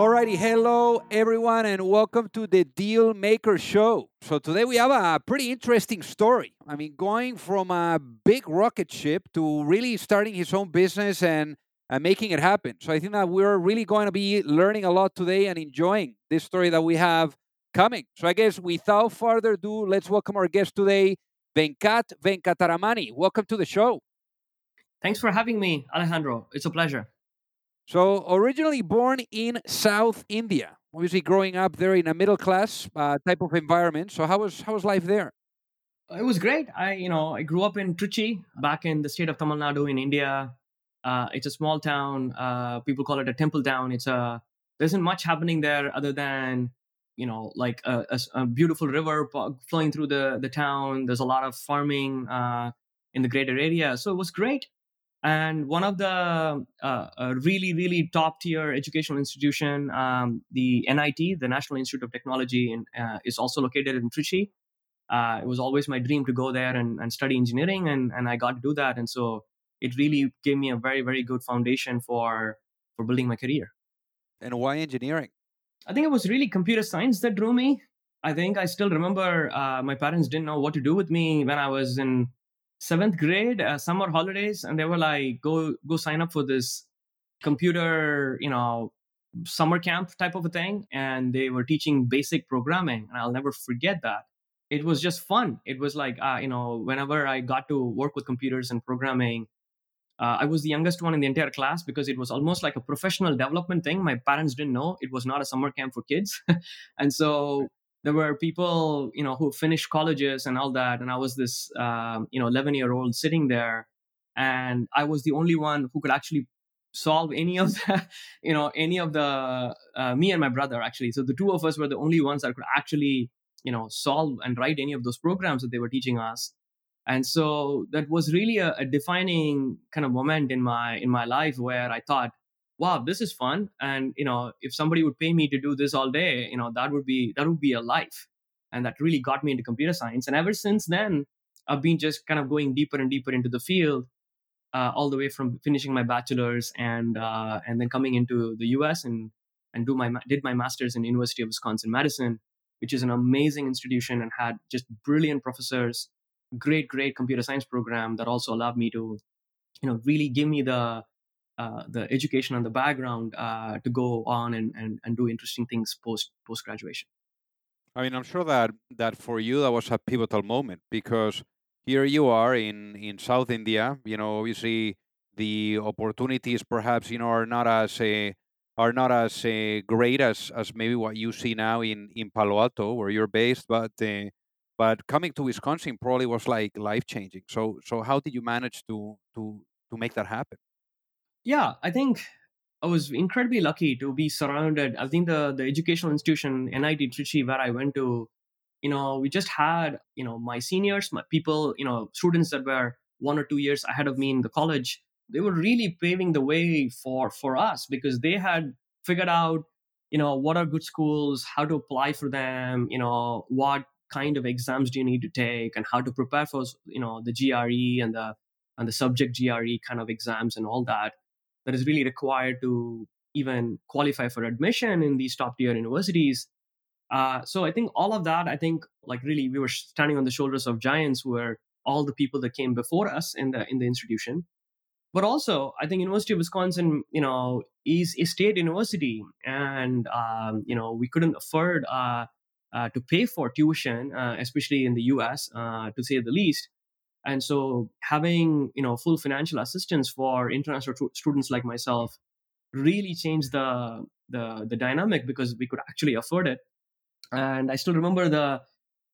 Alrighty, hello everyone, and welcome to the Deal Maker Show. So today we have a pretty interesting story. I mean, going from a big rocket ship to really starting his own business and, and making it happen. So I think that we're really going to be learning a lot today and enjoying this story that we have coming. So I guess without further ado, let's welcome our guest today, Venkat Venkataramani. Welcome to the show. Thanks for having me, Alejandro. It's a pleasure. So, originally born in South India, obviously growing up there in a middle class uh, type of environment. So, how was how was life there? It was great. I, you know, I grew up in Trichy, back in the state of Tamil Nadu in India. Uh, it's a small town. Uh, people call it a temple town. It's a there isn't much happening there other than you know like a, a, a beautiful river flowing through the the town. There's a lot of farming uh, in the greater area, so it was great and one of the uh, really really top tier educational institution um, the nit the national institute of technology in, uh, is also located in trichy. Uh, it was always my dream to go there and, and study engineering and, and i got to do that. And so it really gave me a very very good foundation for for building my career. And why engineering? I think it was really computer science that drew me. I think i still remember uh, my parents didn't know what to do with me when i was in seventh grade uh, summer holidays and they were like go go sign up for this computer you know summer camp type of a thing. And they were teaching basic programming and i'll never forget that. It was just fun. It was like uh, you know whenever i got to work with computers and programming uh, i was the youngest one in the entire class because it was almost like a professional development thing. My parents didn't know. It was not a summer camp for kids. And so there were people you know who finished colleges and all that and i was this um, you know 11 year old sitting there and i was the only one who could actually solve any of the you know any of the uh, me and my brother actually. So the two of us were the only ones that could actually you know solve and write any of those programs that they were teaching us. And so that was really a, a defining kind of moment in my in my life where i thought wow this is fun and you know if somebody would pay me to do this all day you know that would be that would be a life. And that really got me into computer science and ever since then i've been just kind of going deeper and deeper into the field uh, all the way from finishing my bachelor's and uh, and then coming into the us and and do my did my master's in university of wisconsin madison which is an amazing institution and had just brilliant professors great great computer science program that also allowed me to you know really give me the uh, the education and the background uh, to go on and, and, and do interesting things post post graduation. I mean, I'm sure that that for you that was a pivotal moment because here you are in in South India. You know, obviously the opportunities perhaps you know are not as uh, are not as uh, great as as maybe what you see now in in Palo Alto where you're based, but. Uh, but coming to Wisconsin probably was like life changing. So, so how did you manage to to to make that happen? Yeah i think i was incredibly lucky to be surrounded i think the the educational institution nit trichy where i went to you know we just had you know my seniors my people you know students that were one or two years ahead of me in the college they were really paving the way for for us because they had figured out you know what are good schools how to apply for them you know what kind of exams do you need to take and how to prepare for you know the gre and the and the subject gre kind of exams and all that that is really required to even qualify for admission in these top tier universities. Uh, so I think all of that, I think like really we were standing on the shoulders of giants who were all the people that came before us in the in the institution. But also, I think University of Wisconsin, you know, is a state university, and um, you know we couldn't afford uh, uh, to pay for tuition, uh, especially in the U.S. Uh, to say the least. And so, having you know full financial assistance for international t- students like myself really changed the the the dynamic because we could actually afford it and I still remember the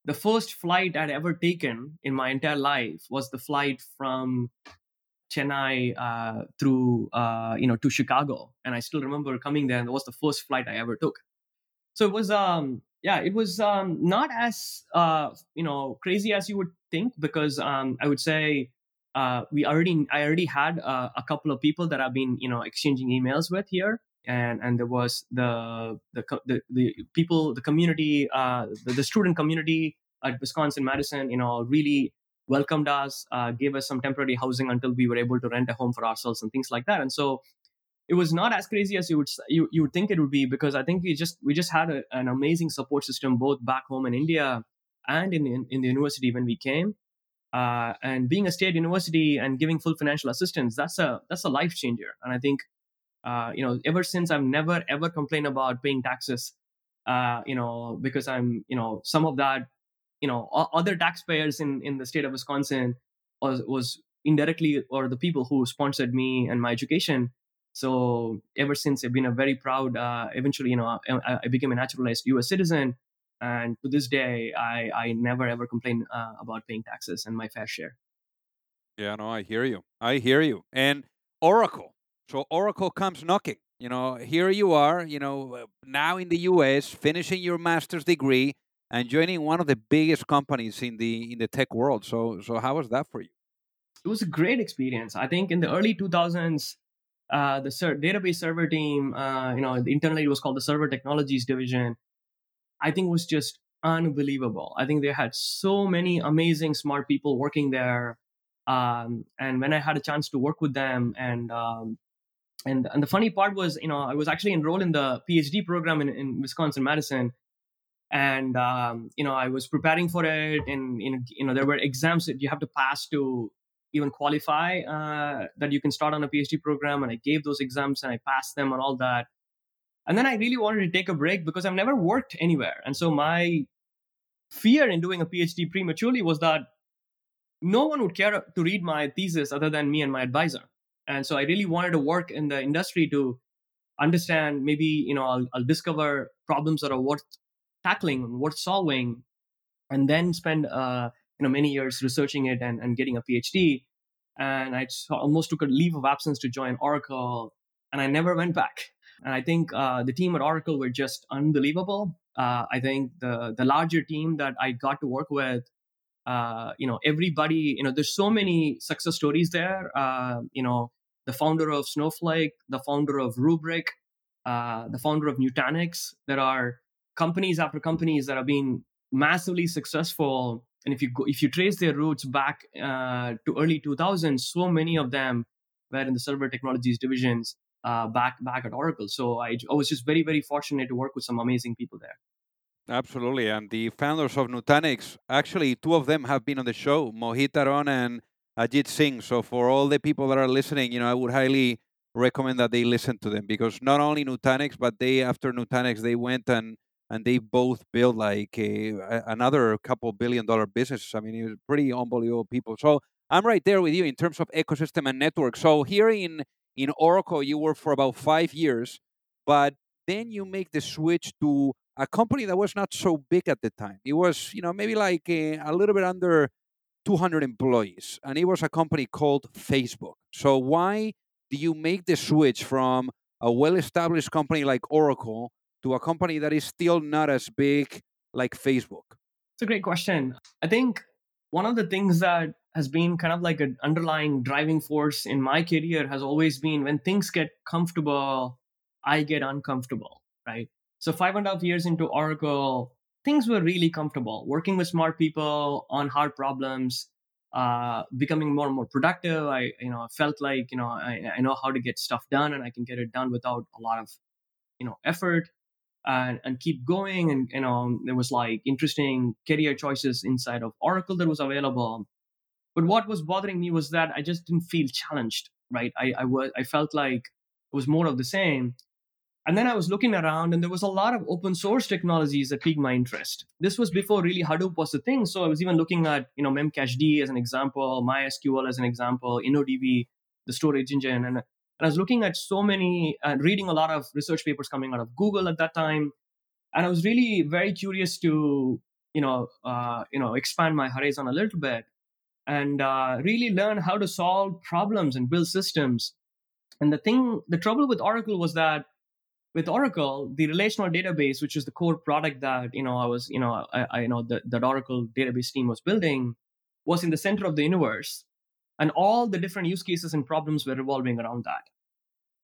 the first flight I'd ever taken in my entire life was the flight from Chennai uh, through uh, you know to Chicago, and I still remember coming there. and It was the first flight I ever took. So it was um yeah it was um not as uh you know crazy as you would think because um I would say uh we already I already had uh, a couple of people that I've been you know exchanging emails with here. And and there was the the the, the people the community uh, the, the, student community at Wisconsin Madison you know really welcomed us uh, gave us some temporary housing until we were able to rent a home for ourselves and things like that. And so it was not as crazy as you would you, you would think it would be because I think we just we just had a, an amazing support system both back home in India and in the, in the university when we came uh, and being a state university and giving full financial assistance that's a that's a life changer and I think uh, you know, ever since I've never ever complained about paying taxes. Uh, you know, because I'm, you know, some of that, you know, other taxpayers in in the state of Wisconsin was was indirectly or the people who sponsored me and my education. So ever since I've been a very proud. Uh, eventually, you know, I, I, became a naturalized U.S. citizen, and to this day, I I never ever complain uh, about paying taxes and my fair share. Yeah, no, I hear you. I hear you. And Oracle, so Oracle comes knocking. You know, here you are, you know, uh, now in the US, finishing your master's degree and joining one of the biggest companies in the in the tech world. So so how was that for you? It was a great experience. I think in the early 2000s, uh, the ser- database server team, uh, you know, internally it was called the Server Technologies Division. I think was just unbelievable. I think they had so many amazing, smart people working there. Um, and when I had a chance to work with them and um, and and the funny part was you know i was actually enrolled in the phd program in, in wisconsin madison and um, you know i was preparing for it and you know there were exams that you have to pass to even qualify uh, that you can start on a phd program and i gave those exams and i passed them and all that. And then i really wanted to take a break because i've never worked anywhere. And so my fear in doing a phd prematurely was that no one would care to read my thesis other than me and my advisor. And so i really wanted to work in the industry to understand maybe you know i'll, I'll discover problems that are worth tackling worth solving and then spend uh, you know many years researching it and, and getting a phd and i almost took a leave of absence to join oracle and i never went back. And i think uh, the team at oracle were just unbelievable. Uh, i think the the larger team that i got to work with uh, you know everybody you know there's so many success stories there. Uh, you know the founder of Snowflake, the founder of Rubrik, uh, the founder of Nutanix. There are companies after companies that have been massively successful. And if you go, if you trace their roots back uh, to early 2000s, so many of them were in the server technologies divisions uh, back back at Oracle. So I, I was just very very fortunate to work with some amazing people there. Absolutely, and the founders of Nutanix, actually, two of them have been on the show, Mohit Aron and Ajit Singh. So for all the people that are listening, you know, I would highly recommend that they listen to them because not only Nutanix, but they after Nutanix they went and and they both built like a, another couple billion dollar businesses. I mean, it was pretty unbelievable people. So I'm right there with you in terms of ecosystem and network. So here in in Oracle, you worked for about five years, but then you make the switch to a company that was not so big at the time. It was, you know, maybe like a, a little bit under 200 employees, and it was a company called Facebook. So why do you make the switch from a well-established company like Oracle to a company that is still not as big like Facebook? It's a great question. I think one of the things that has been kind of like an underlying driving force in my career has always been when things get comfortable, I get uncomfortable, right? So five and a half years into Oracle, things were really comfortable working with smart people on hard problems uh, becoming more and more productive. I, you know, felt like, you know, I, I know how to get stuff done and I can get it done without a lot of, you know, effort and, and keep going. And, you know, there was like interesting career choices inside of Oracle that was available. But what was bothering me was that I just didn't feel challenged, right? I, I was, I felt like it was more of the same. And then I was looking around and there was a lot of open source technologies that piqued my interest. This was before really Hadoop was a thing. So I was even looking at, you know, Memcached as an example, MySQL as an example, InnoDB, the storage engine. And, and I was looking at so many, uh, reading a lot of research papers coming out of Google at that time. And I was really very curious to, you know, uh, you know, expand my horizon a little bit and uh, really learn how to solve problems and build systems. And the thing, the trouble with Oracle was that with Oracle, the relational database, which is the core product that you know I was you know I, I you know the, that Oracle database team was building, was in the center of the universe, and all the different use cases and problems were revolving around that.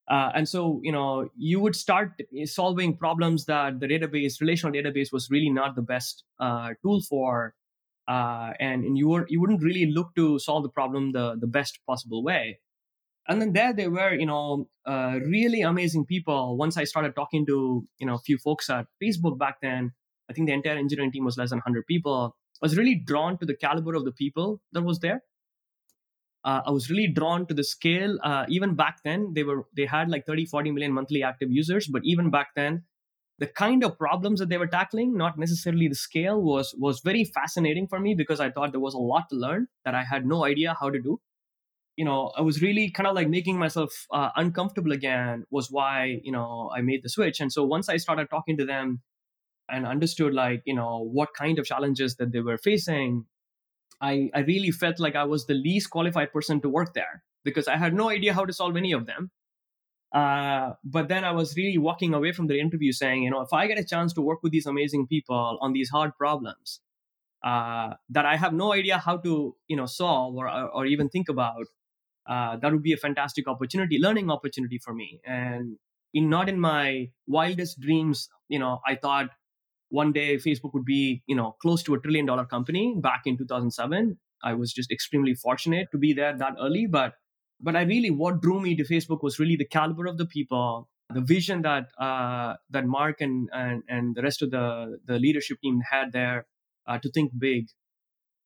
Uh, and so you know you would start solving problems that the database relational database was really not the best uh, tool for uh, and, and you were you wouldn't really look to solve the problem the the best possible way. And then there they were you know uh, really amazing people. Once i started talking to you know a few folks at facebook back then i think the entire engineering team was less than 100 people. I was really drawn to the caliber of the people that was there uh, i was really drawn to the scale. Uh, even back then they were they had like 30 40 million monthly active users but even back then the kind of problems that they were tackling not necessarily the scale was was very fascinating for me because i thought there was a lot to learn that i had no idea how to do. You know i was really kind of like making myself uh, uncomfortable again was why you know i made the switch. And so once i started talking to them and understood like you know what kind of challenges that they were facing i i really felt like i was the least qualified person to work there because i had no idea how to solve any of them uh, but then i was really walking away from the interview saying you know if i get a chance to work with these amazing people on these hard problems uh, that I have no idea how to, you know, solve or, or even think about uh, that would be a fantastic opportunity, learning opportunity for me. And in not in my wildest dreams, you know, I thought one day Facebook would be, you know, close to a trillion dollar company back in 2007. I was just extremely fortunate to be there that early, but but I really what drew me to Facebook was really the caliber of the people, the vision that uh, that Mark and, and and the rest of the the leadership team had there uh, to think big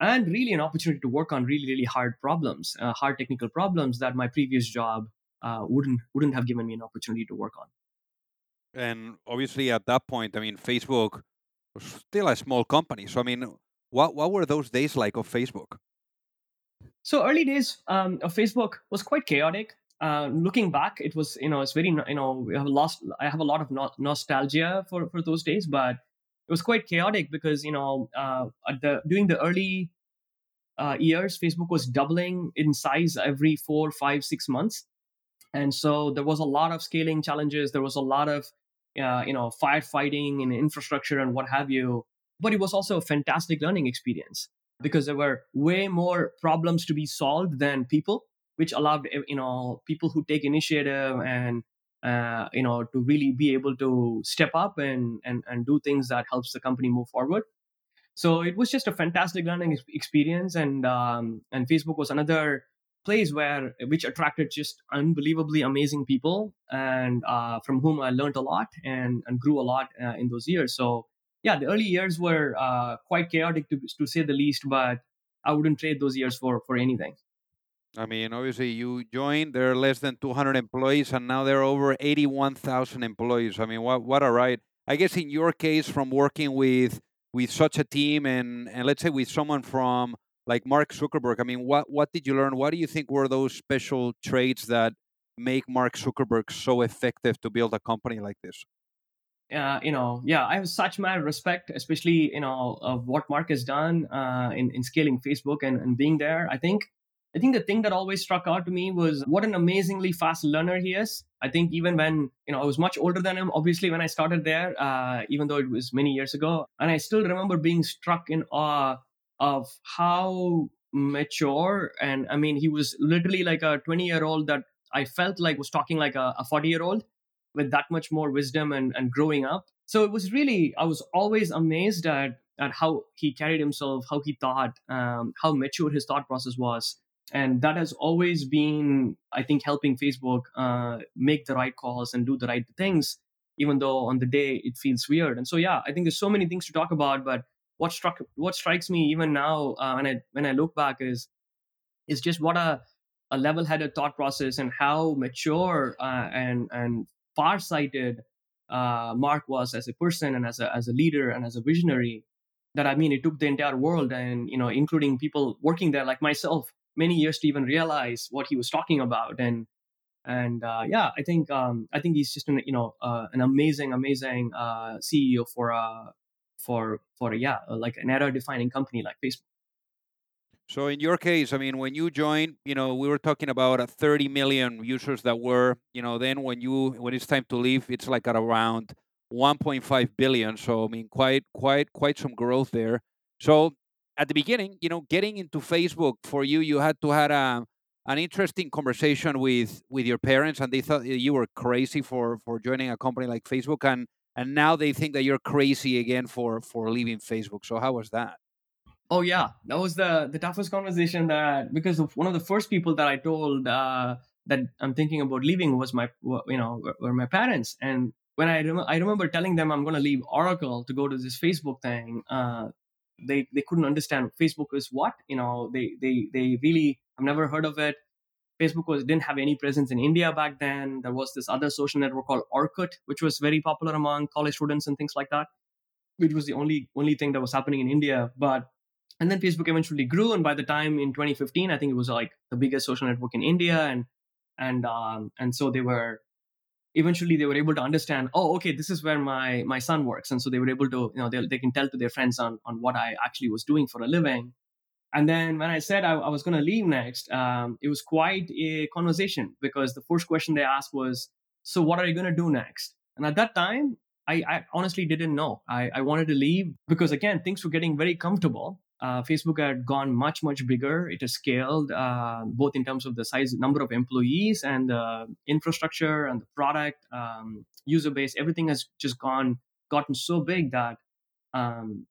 and really an opportunity to work on really really hard problems uh, hard technical problems that my previous job uh, wouldn't wouldn't have given me an opportunity to work on and obviously at that point i mean facebook still a small company so i mean what what were those days like of facebook? So early days um, of facebook was quite chaotic. Uh, looking back it was you know it's very you know we have lost i have a lot of no- nostalgia for for those days but it was quite chaotic because you know uh, the during the early uh, years, Facebook was doubling in size every four, five, six months, and so there was a lot of scaling challenges. There was a lot of uh, you know firefighting and infrastructure and what have you. But it was also a fantastic learning experience because there were way more problems to be solved than people, which allowed you know people who take initiative and uh, you know to really be able to step up and, and and do things that helps the company move forward so it was just a fantastic learning experience and um, and facebook was another place where which attracted just unbelievably amazing people and uh, from whom i learned a lot and and grew a lot uh, in those years so yeah the early years were uh, quite chaotic to, to say the least but i wouldn't trade those years for for anything I mean, obviously, you joined. There are less than 200 employees, and now there are over 81,000 employees. I mean, what what a ride! I guess in your case, from working with with such a team, and and let's say with someone from like Mark Zuckerberg. I mean, what what did you learn? What do you think were those special traits that make Mark Zuckerberg so effective to build a company like this? Uh, you know, yeah, I have such mad respect, especially you know of what Mark has done uh, in in scaling Facebook and, and being there. I think I think the thing that always struck out to me was what an amazingly fast learner he is. I think even when you know I was much older than him, obviously when I started there, uh, even though it was many years ago, and I still remember being struck in awe of how mature and I mean he was literally like a 20 year old that I felt like was talking like a 40 year old with that much more wisdom and, and growing up. So it was really I was always amazed at at how he carried himself, how he thought, um, how mature his thought process was. And that has always been, I think, helping Facebook uh, make the right calls and do the right things, even though on the day it feels weird. And so, yeah, I think there's so many things to talk about. But what struck, what strikes me even now uh, when I when I look back is, is just what a a level-headed thought process and how mature uh, and and far-sighted uh, Mark was as a person and as a as a leader and as a visionary that I mean it took the entire world and you know including people working there like myself many years to even realize what he was talking about. And and uh, yeah I think um, I think he's just an you know uh, an amazing amazing uh, CEO for uh for for yeah uh, like an era defining company like Facebook. So in your case, I mean, when you joined, you know, we were talking about a 30 million users that were, you know, then when you when it's time to leave, it's like at around 1.5 billion. So I mean, quite quite quite some growth there. So at the beginning, you know, getting into Facebook for you, you had to had a an interesting conversation with with your parents, and they thought you were crazy for for joining a company like Facebook, and and now they think that you're crazy again for for leaving Facebook. So how was that? Oh yeah, that was the the toughest conversation that because one of the first people that I told uh, that I'm thinking about leaving was my you know were my parents, and when I rem- I remember telling them I'm going to leave Oracle to go to this Facebook thing, uh, they they couldn't understand Facebook is what you know they they they really I've never heard of it. Facebook was didn't have any presence in India back then. There was this other social network called Orkut, which was very popular among college students and things like that, which was the only only thing that was happening in India. But and then facebook eventually grew and by the time in 2015 i think it was like the biggest social network in india and and um, and so they were eventually they were able to understand oh okay this is where my my son works and so they were able to you know they, they can tell to their friends on on what i actually was doing for a living and then when i said i, I was going to leave next um, it was quite a conversation because the first question they asked was so what are you going to do next and at that time I, I honestly didn't know I, I wanted to leave because again things were getting very comfortable uh, Facebook had gone much much bigger. It has scaled uh, both in terms of the size, number of employees, and the infrastructure and the product, um, user base. Everything has just gone gotten so big that um,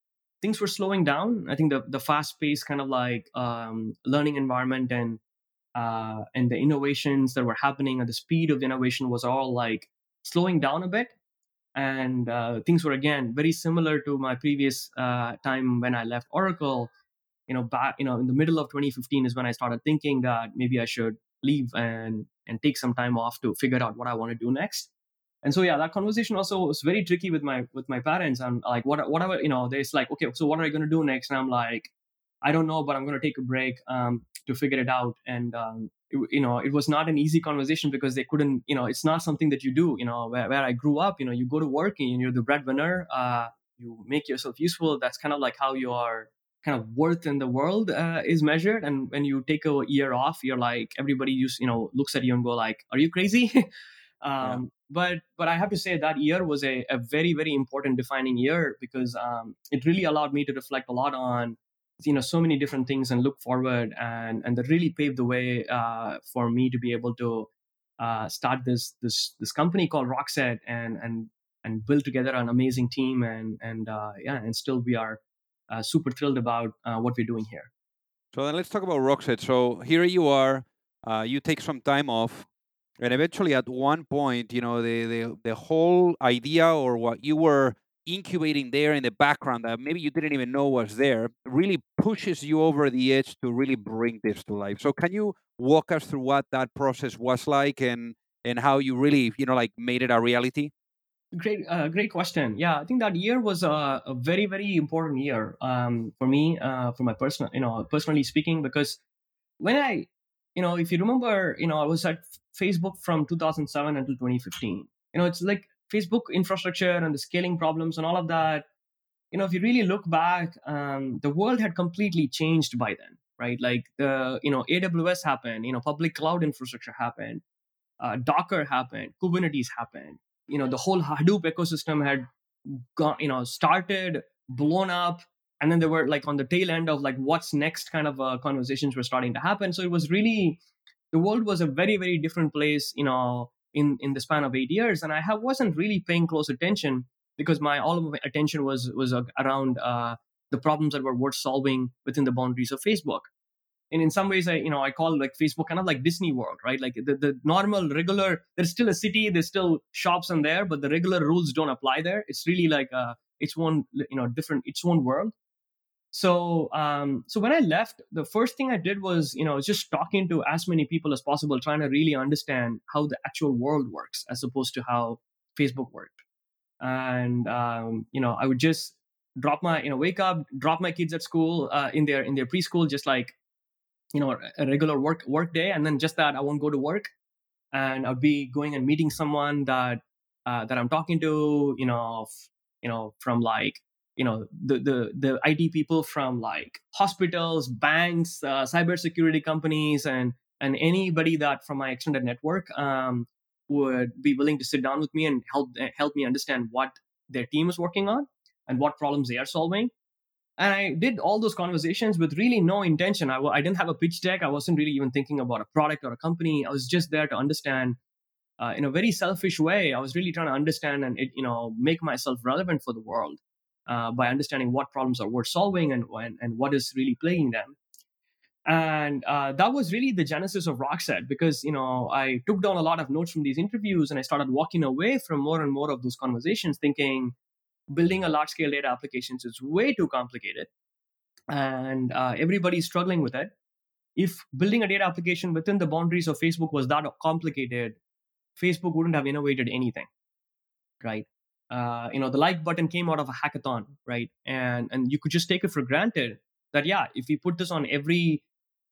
things were slowing down. I think the the fast paced kind of like um, learning environment and uh, and the innovations that were happening and the speed of the innovation was all like slowing down a bit and uh, things were again very similar to my previous uh, time when I left Oracle. You know, back you know in the middle of 2015 is when I started thinking that maybe I should leave and and take some time off to figure out what I want to do next. And so yeah, that conversation also was very tricky with my with my parents. I'm like, what whatever you know, they're like, okay, so what are you going to do next? And I'm like, I don't know, but I'm going to take a break um, to figure it out. And um, it, you know, it was not an easy conversation because they couldn't. You know, it's not something that you do. You know, where, where I grew up, you know, you go to work and you're the breadwinner. Uh, you make yourself useful. That's kind of like how your kind of worth in the world uh, is measured. And when you take a year off, you're like everybody just you know looks at you and go like, "Are you crazy?" um, yeah. But but I have to say that year was a, a very very important defining year because um, it really allowed me to reflect a lot on you know so many different things and look forward and and that really paved the way uh, for me to be able to uh, start this this this company called Rockset and and and build together an amazing team and and uh, yeah and still we are uh, super thrilled about uh, what we're doing here. So then let's talk about Rockset. So here you are, uh, you take some time off, and eventually at one point, you know the the the whole idea or what you were incubating there in the background that maybe you didn't even know was there really pushes you over the edge to really bring this to life. So can you walk us through what that process was like and and how you really you know like made it a reality? Great, uh, great question. Yeah, I think that year was a, a very, very important year um, for me, uh, for my personal, you know, personally speaking, because when I, you know, if you remember, you know, I was at Facebook from 2007 until 2015. You know, it's like Facebook infrastructure and the scaling problems and all of that, you know, if you really look back, um, the world had completely changed by then, right? Like the, you know, AWS happened, you know, public cloud infrastructure happened, uh, Docker happened, Kubernetes happened, you know, the whole Hadoop ecosystem had gone, you know, started, blown up, and then there were like on the tail end of like what's next kind of uh, conversations were starting to happen. So it was really, the world was a very, very different place, you know, in in the span of eight years, and I have, wasn't really paying close attention because my all of my attention was was around uh, the problems that were worth solving within the boundaries of Facebook. And in some ways, I you know I call like Facebook kind of like Disney World, right? Like the, the normal regular. There's still a city, there's still shops in there, but the regular rules don't apply there. It's really like uh, its one you know different its own world. So um, so when I left, the first thing I did was you know just talking to as many people as possible, trying to really understand how the actual world works as opposed to how Facebook worked. And um, you know I would just drop my you know wake up drop my kids at school uh, in their in their preschool just like you know a regular work work day and then just that i won't go to work and I'd be going and meeting someone that uh, that i'm talking to you know f- you know from like you know the the the it people from like hospitals banks uh, cybersecurity companies and and anybody that from my extended network um, would be willing to sit down with me and help help me understand what their team is working on and what problems they are solving. And i did all those conversations with really no intention. I w- I didn't have a pitch deck. I wasn't really even thinking about a product or a company. I was just there to understand uh, in a very selfish way. I was really trying to understand and it, you know make myself relevant for the world uh, by understanding what problems are worth solving and, and, and what is really plaguing them. And uh, that was really the genesis of rockset because you know i took down a lot of notes from these interviews and i started walking away from more and more of those conversations thinking building a large scale data applications is way too complicated and uh, everybody's struggling with it. If building a data application within the boundaries of facebook was that complicated facebook wouldn't have innovated anything right uh, you know the like button came out of a hackathon right and and you could just take it for granted that yeah if we put this on every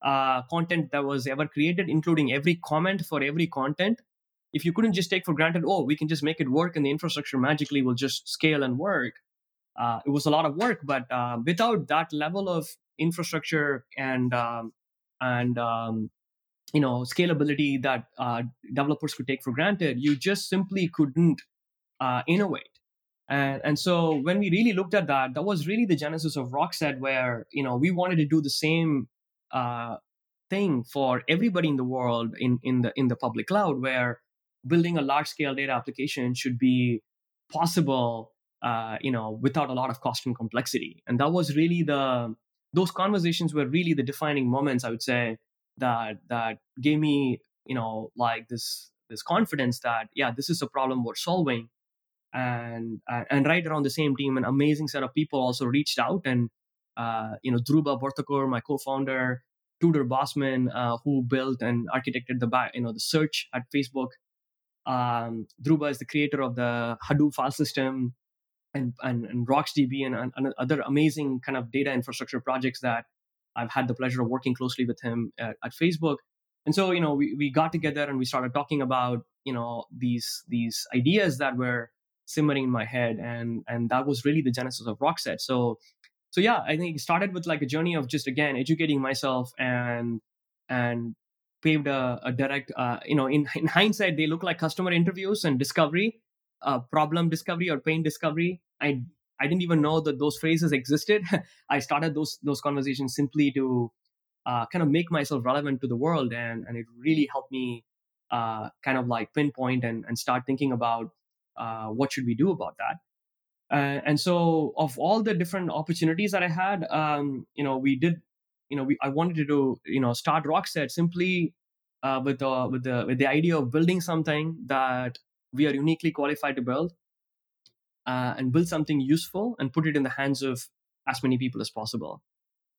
uh, content that was ever created including every comment for every content if you couldn't just take for granted, oh, we can just make it work and the infrastructure magically will just scale and work, uh, it was a lot of work. But uh, without that level of infrastructure and um, and um, you know scalability that uh, developers could take for granted, you just simply couldn't uh, innovate. And, and so when we really looked at that, that was really the genesis of Rockset, where you know we wanted to do the same uh, thing for everybody in the world in in the in the public cloud, where building a large scale data application should be possible uh, you know without a lot of cost and complexity and that was really the those conversations were really the defining moments i would say that that gave me you know like this this confidence that yeah this is a problem worth solving and uh, and right around the same team an amazing set of people also reached out and uh, you know Dhruba Borthakur, my co-founder, Tudor Bosman, uh, who built and architected the you know the search at Facebook, um, Dhruba is the creator of the Hadoop file system and, and, and RocksDB and, and, other amazing kind of data infrastructure projects that I've had the pleasure of working closely with him at, at Facebook. And so, you know, we, we got together and we started talking about, you know, these these ideas that were simmering in my head. And and that was really the genesis of Rockset. So so yeah, I think it started with like a journey of just again educating myself and and paved a, a direct, uh, you know, in, in hindsight, they look like customer interviews and discovery, uh, problem discovery or pain discovery. I I didn't even know that those phrases existed. I started those those conversations simply to uh, kind of make myself relevant to the world, and and it really helped me uh, kind of like pinpoint and and start thinking about uh, what should we do about that. Uh, and so, of all the different opportunities that I had, um, you know, we did you know, we, I wanted to do, you know, start Rockset simply uh, with the with the with the idea of building something that we are uniquely qualified to build, uh, and build something useful and put it in the hands of as many people as possible.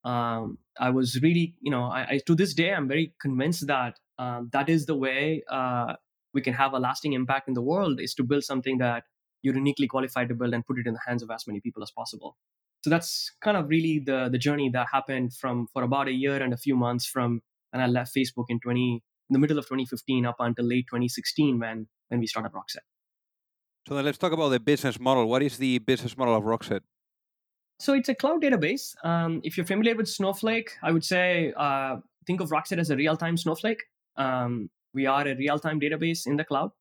Um, I was really, you know, I, I, to this day I'm very convinced that um, that is the way uh, we can have a lasting impact in the world is to build something that you're uniquely qualified to build and put it in the hands of as many people as possible so that's kind of really the the journey that happened from for about a year and a few months from and I left Facebook in 20 in the middle of 2015 up until late 2016 when when we started Rockset. So then let's talk about the business model. What is the business model of Rockset? So it's a cloud database. Um, if you're familiar with Snowflake, I would say uh, think of Rockset as a real-time Snowflake. Um, we are a real-time database in the cloud.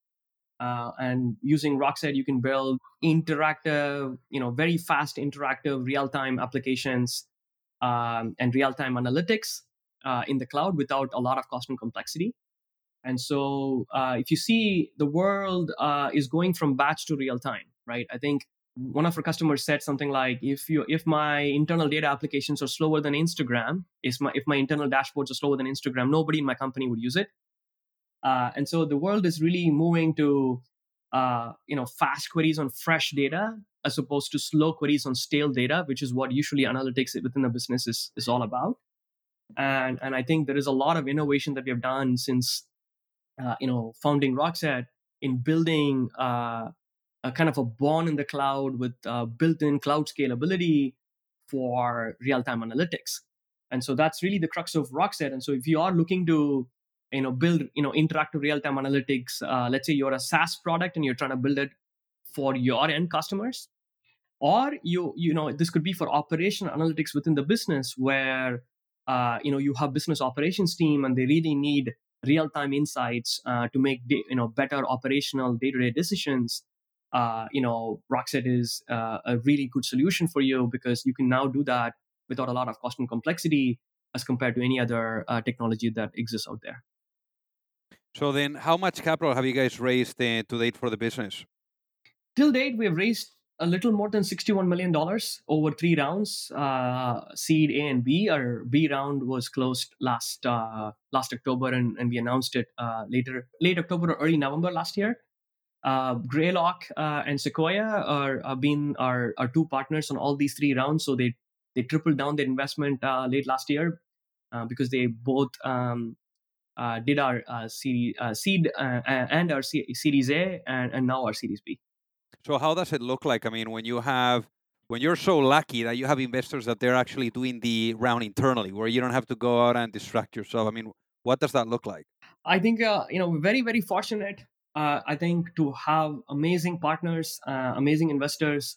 Uh, and using Rockset, you can build interactive, you know, very fast, interactive, real-time applications um, and real-time analytics uh, in the cloud without a lot of cost and complexity. And so, uh, if you see the world uh, is going from batch to real time, right? I think one of our customers said something like if you if my internal data applications are slower than instagram if my if my internal dashboards are slower than instagram nobody in my company would use it uh, and so the world is really moving to uh, you know fast queries on fresh data as opposed to slow queries on stale data which is what usually analytics within the business is, is all about. And and i think there is a lot of innovation that we have done since uh, you know founding rockset in building uh, a kind of a born in the cloud with uh, built-in cloud scalability for real-time analytics. And so that's really the crux of rockset. And so if you are looking to you know build you know interactive real-time analytics uh, let's say you're a saas product and you're trying to build it for your end customers or you you know this could be for operational analytics within the business where uh, you know you have business operations team and they really need real-time insights uh, to make you know better operational day-to-day decisions uh, you know, Rockset is uh, a really good solution for you because you can now do that without a lot of cost and complexity as compared to any other uh, technology that exists out there. So then, how much capital have you guys raised uh, to date for the business? Till date, we have raised a little more than $61 million over three rounds, uh, seed A and B. Our B round was closed last uh, last October, and, and we announced it uh, later, late October or early November last year. Uh, Greylock uh, and Sequoia are have been our, our two partners on all these three rounds. So they they tripled down their investment uh, late last year because they both um, uh, did our uh, seed, seed and our C- Series A and, and now our Series B. So how does it look like? I mean, when you have when you're so lucky that you have investors that they're actually doing the round internally, where you don't have to go out and distract yourself. I mean, what does that look like? I think you know very very fortunate uh, I think to have amazing partners, uh, amazing investors,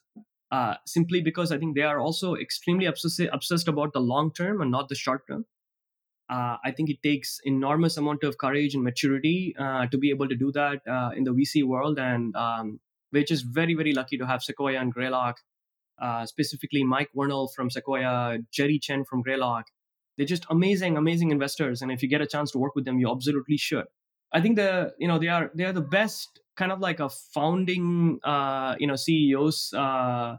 uh, simply because I think they are also extremely obsessed, obsessed about the long term and not the short term. Uh, I think it takes enormous amount of courage and maturity uh, to be able to do that uh, in the VC world, and um, we're just very, very lucky to have Sequoia and Greylock, specifically Mike Vernal from Sequoia, Jerry Chen from Greylock. They're just amazing, amazing investors, and if you get a chance to work with them, you absolutely should. I think the you know they are they are the best kind of like a founding uh, you know CEOs uh,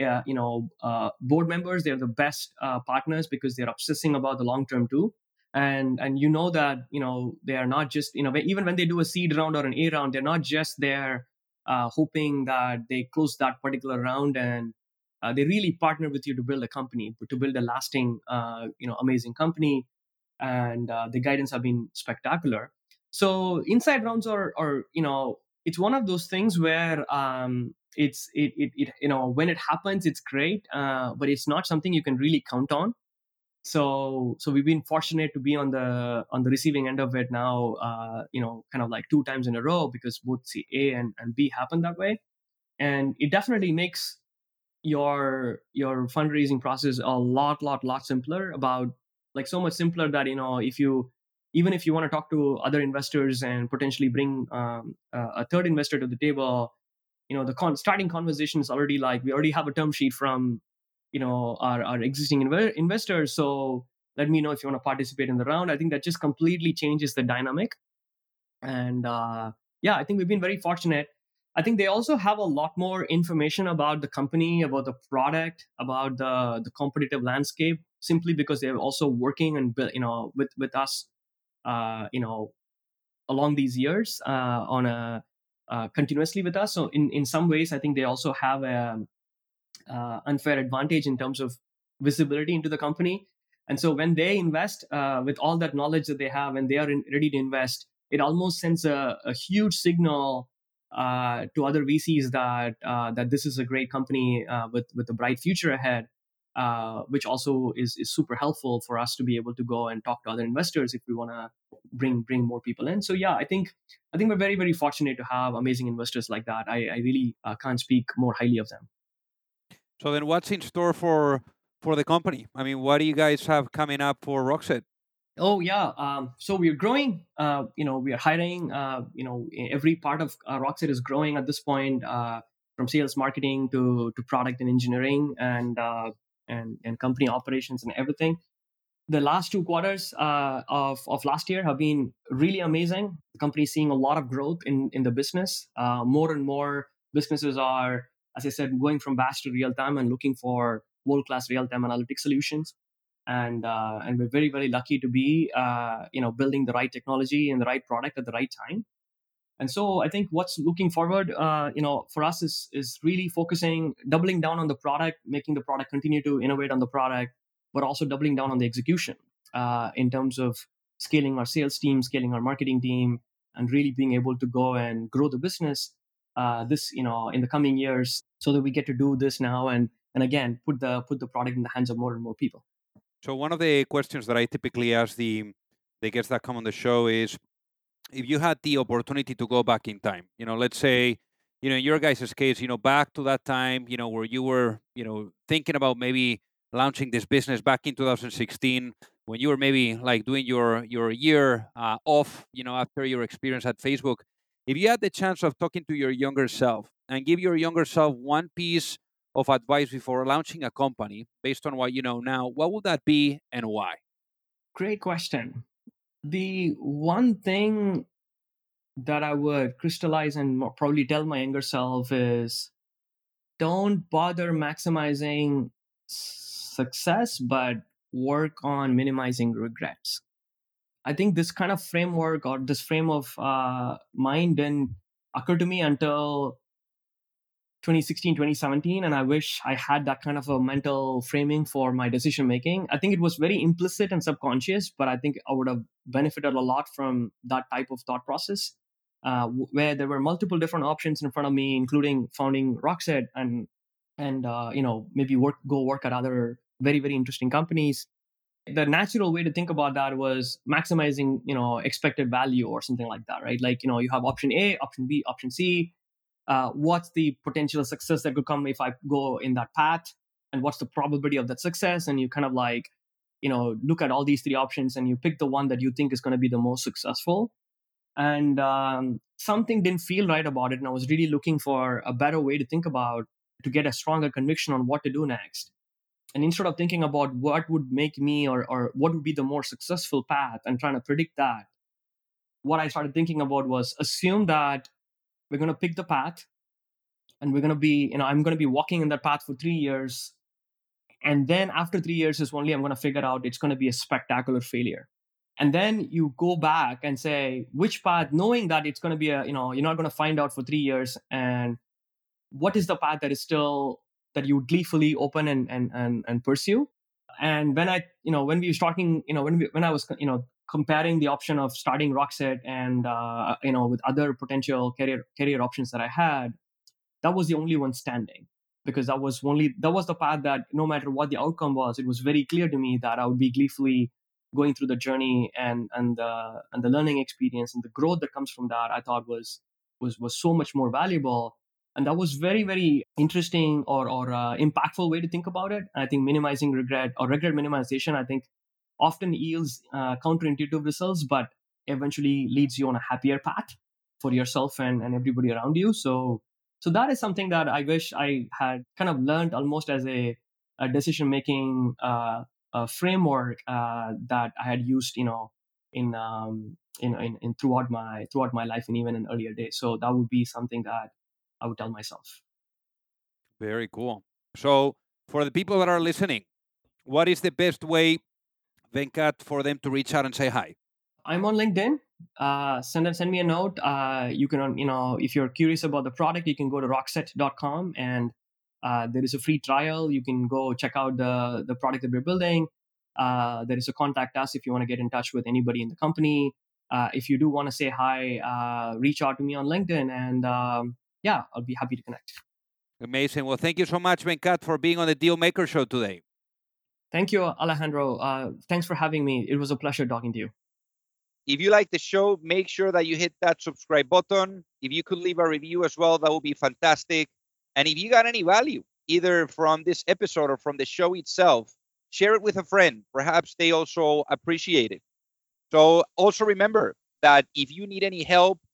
yeah, you know uh, board members. They're the best uh, partners because they're obsessing about the long term too. And and you know that you know they are not just you know even when they do a seed round or an A round, they're not just there uh, hoping that they close that particular round and uh, they really partner with you to build a company, to build a lasting, uh, you know, amazing company. And uh, the guidance have been spectacular. So inside rounds are, are you know, it's one of those things where um, it's it, it, it you know when it happens it's great, uh, but it's not something you can really count on. So so we've been fortunate to be on the on the receiving end of it now. Uh, you know, kind of like two times in a row because both C A and, and B happen that way, and it definitely makes your your fundraising process a lot lot lot simpler about like so much simpler that you know if you even if you want to talk to other investors and potentially bring um, a third investor to the table you know the con- starting conversation is already like we already have a term sheet from you know our, our existing inv- investors. So let me know if you want to participate in the round. I think that just completely changes the dynamic. And uh, yeah i think we've been very fortunate. I think they also have a lot more information about the company about the product about the the competitive landscape simply because they're also working and you know with with us uh, you know, along these years uh, on a uh, continuously with us. So in in some ways, I think they also have a uh, unfair advantage in terms of visibility into the company. And so when they invest uh, with all that knowledge that they have and they are in, ready to invest, it almost sends a, a huge signal uh, to other VCs that uh, that this is a great company uh, with with a bright future ahead uh, which also is, is super helpful for us to be able to go and talk to other investors if we want to bring bring more people in. So yeah, I think I think we're very very fortunate to have amazing investors like that. I, I really can't speak more highly of them. So then, what's in store for for the company? I mean, what do you guys have coming up for Rockset? Oh yeah, um, so we're growing. Uh, you know, we are hiring. Uh, you know, every part of uh, Rockset is growing at this point, uh, from sales, marketing to to product and engineering, and uh, and, and company operations and everything. The last two quarters uh, of, of last year have been really amazing. The company is seeing a lot of growth in, in the business. Uh, more and more businesses are as I said, going from batch to real time and looking for world class real time analytic solutions. And uh, and we're very very lucky to be uh, you know building the right technology and the right product at the right time. And so I think what's looking forward, uh, you know, for us is is really focusing, doubling down on the product, making the product continue to innovate on the product, but also doubling down on the execution uh, in terms of scaling our sales team, scaling our marketing team, and really being able to go and grow the business uh, this you know in the coming years so that we get to do this now and and again put the put the product in the hands of more and more people. So one of the questions that i typically ask the the guests that come on the show is if you had the opportunity to go back in time you know let's say you know in your guys' case you know back to that time you know where you were you know thinking about maybe launching this business back in 2016 when you were maybe like doing your your year uh, off you know after your experience at facebook if you had the chance of talking to your younger self and give your younger self one piece of advice before launching a company based on what you know now what would that be and why? Great question. The one thing that i would crystallize and probably tell my younger self is don't bother maximizing success but work on minimizing regrets I think this kind of framework or this frame of uh, mind didn't occur to me until 2016 2017 and i wish i had that kind of a mental framing for my decision making. I think it was very implicit and subconscious but i think i would have benefited a lot from that type of thought process uh, where there were multiple different options in front of me including founding rockset and and uh, you know maybe work go work at other very very interesting companies the natural way to think about that was maximizing you know expected value or something like that right? Like you know you have option a option b option c. Uh, what's the potential success that could come if i go in that path? And what's the probability of that success? And you kind of like you know look at all these three options and you pick the one that you think is going to be the most successful. And um, something didn't feel right about it and i was really looking for a better way to think about to get a stronger conviction on what to do next and instead of thinking about what would make me or, or what would be the more successful path and trying to predict that what i started thinking about was assume that we're going to pick the path and we're going to be you know i'm going to be walking in that path for three years. And then after three years is only i'm going to figure out it's going to be a spectacular failure. And then you go back and say which path knowing that it's going to be a you know you're not going to find out for three years and what is the path that is still that you gleefully open and and and, and pursue. And when i you know when we were talking you know when we, when i was you know comparing the option of starting rockset and uh, you know with other potential career career options that i had that was the only one standing. Because that was only that was the path that no matter what the outcome was it was very clear to me that i would be gleefully going through the journey and and the and the learning experience and the growth that comes from that i thought was was was so much more valuable and that was very very interesting or or uh, impactful way to think about it. I think minimizing regret or regret minimization i think often yields uh, counterintuitive results but eventually leads you on a happier path for yourself and, and everybody around you. So so that is something that i wish i had kind of learned almost as a, a decision making uh, framework uh, that i had used you know in um in, in, in throughout my throughout my life and even in earlier days. So that would be something that I would tell myself. Very cool. So, for the people that are listening, what is the best way, Venkat, for them to reach out and say hi? I'm on LinkedIn. Uh, send them, send me a note. Uh, you can, you know, if you're curious about the product, you can go to rockset.com and uh, there is a free trial. You can go check out the the product that we're building. Uh, there is a contact us if you want to get in touch with anybody in the company. Uh, if you do want to say hi, uh, reach out to me on LinkedIn, and um, yeah, I'll be happy to connect. Amazing. Well, thank you so much, Venkat, for being on the Deal Maker Show today. Thank you, Alejandro. Uh, thanks for having me. It was a pleasure talking to you. If you like the show, make sure that you hit that subscribe button. If you could leave a review as well, that would be fantastic. And if you got any value, either from this episode or from the show itself, share it with a friend. Perhaps they also appreciate it. So also remember that if you need any help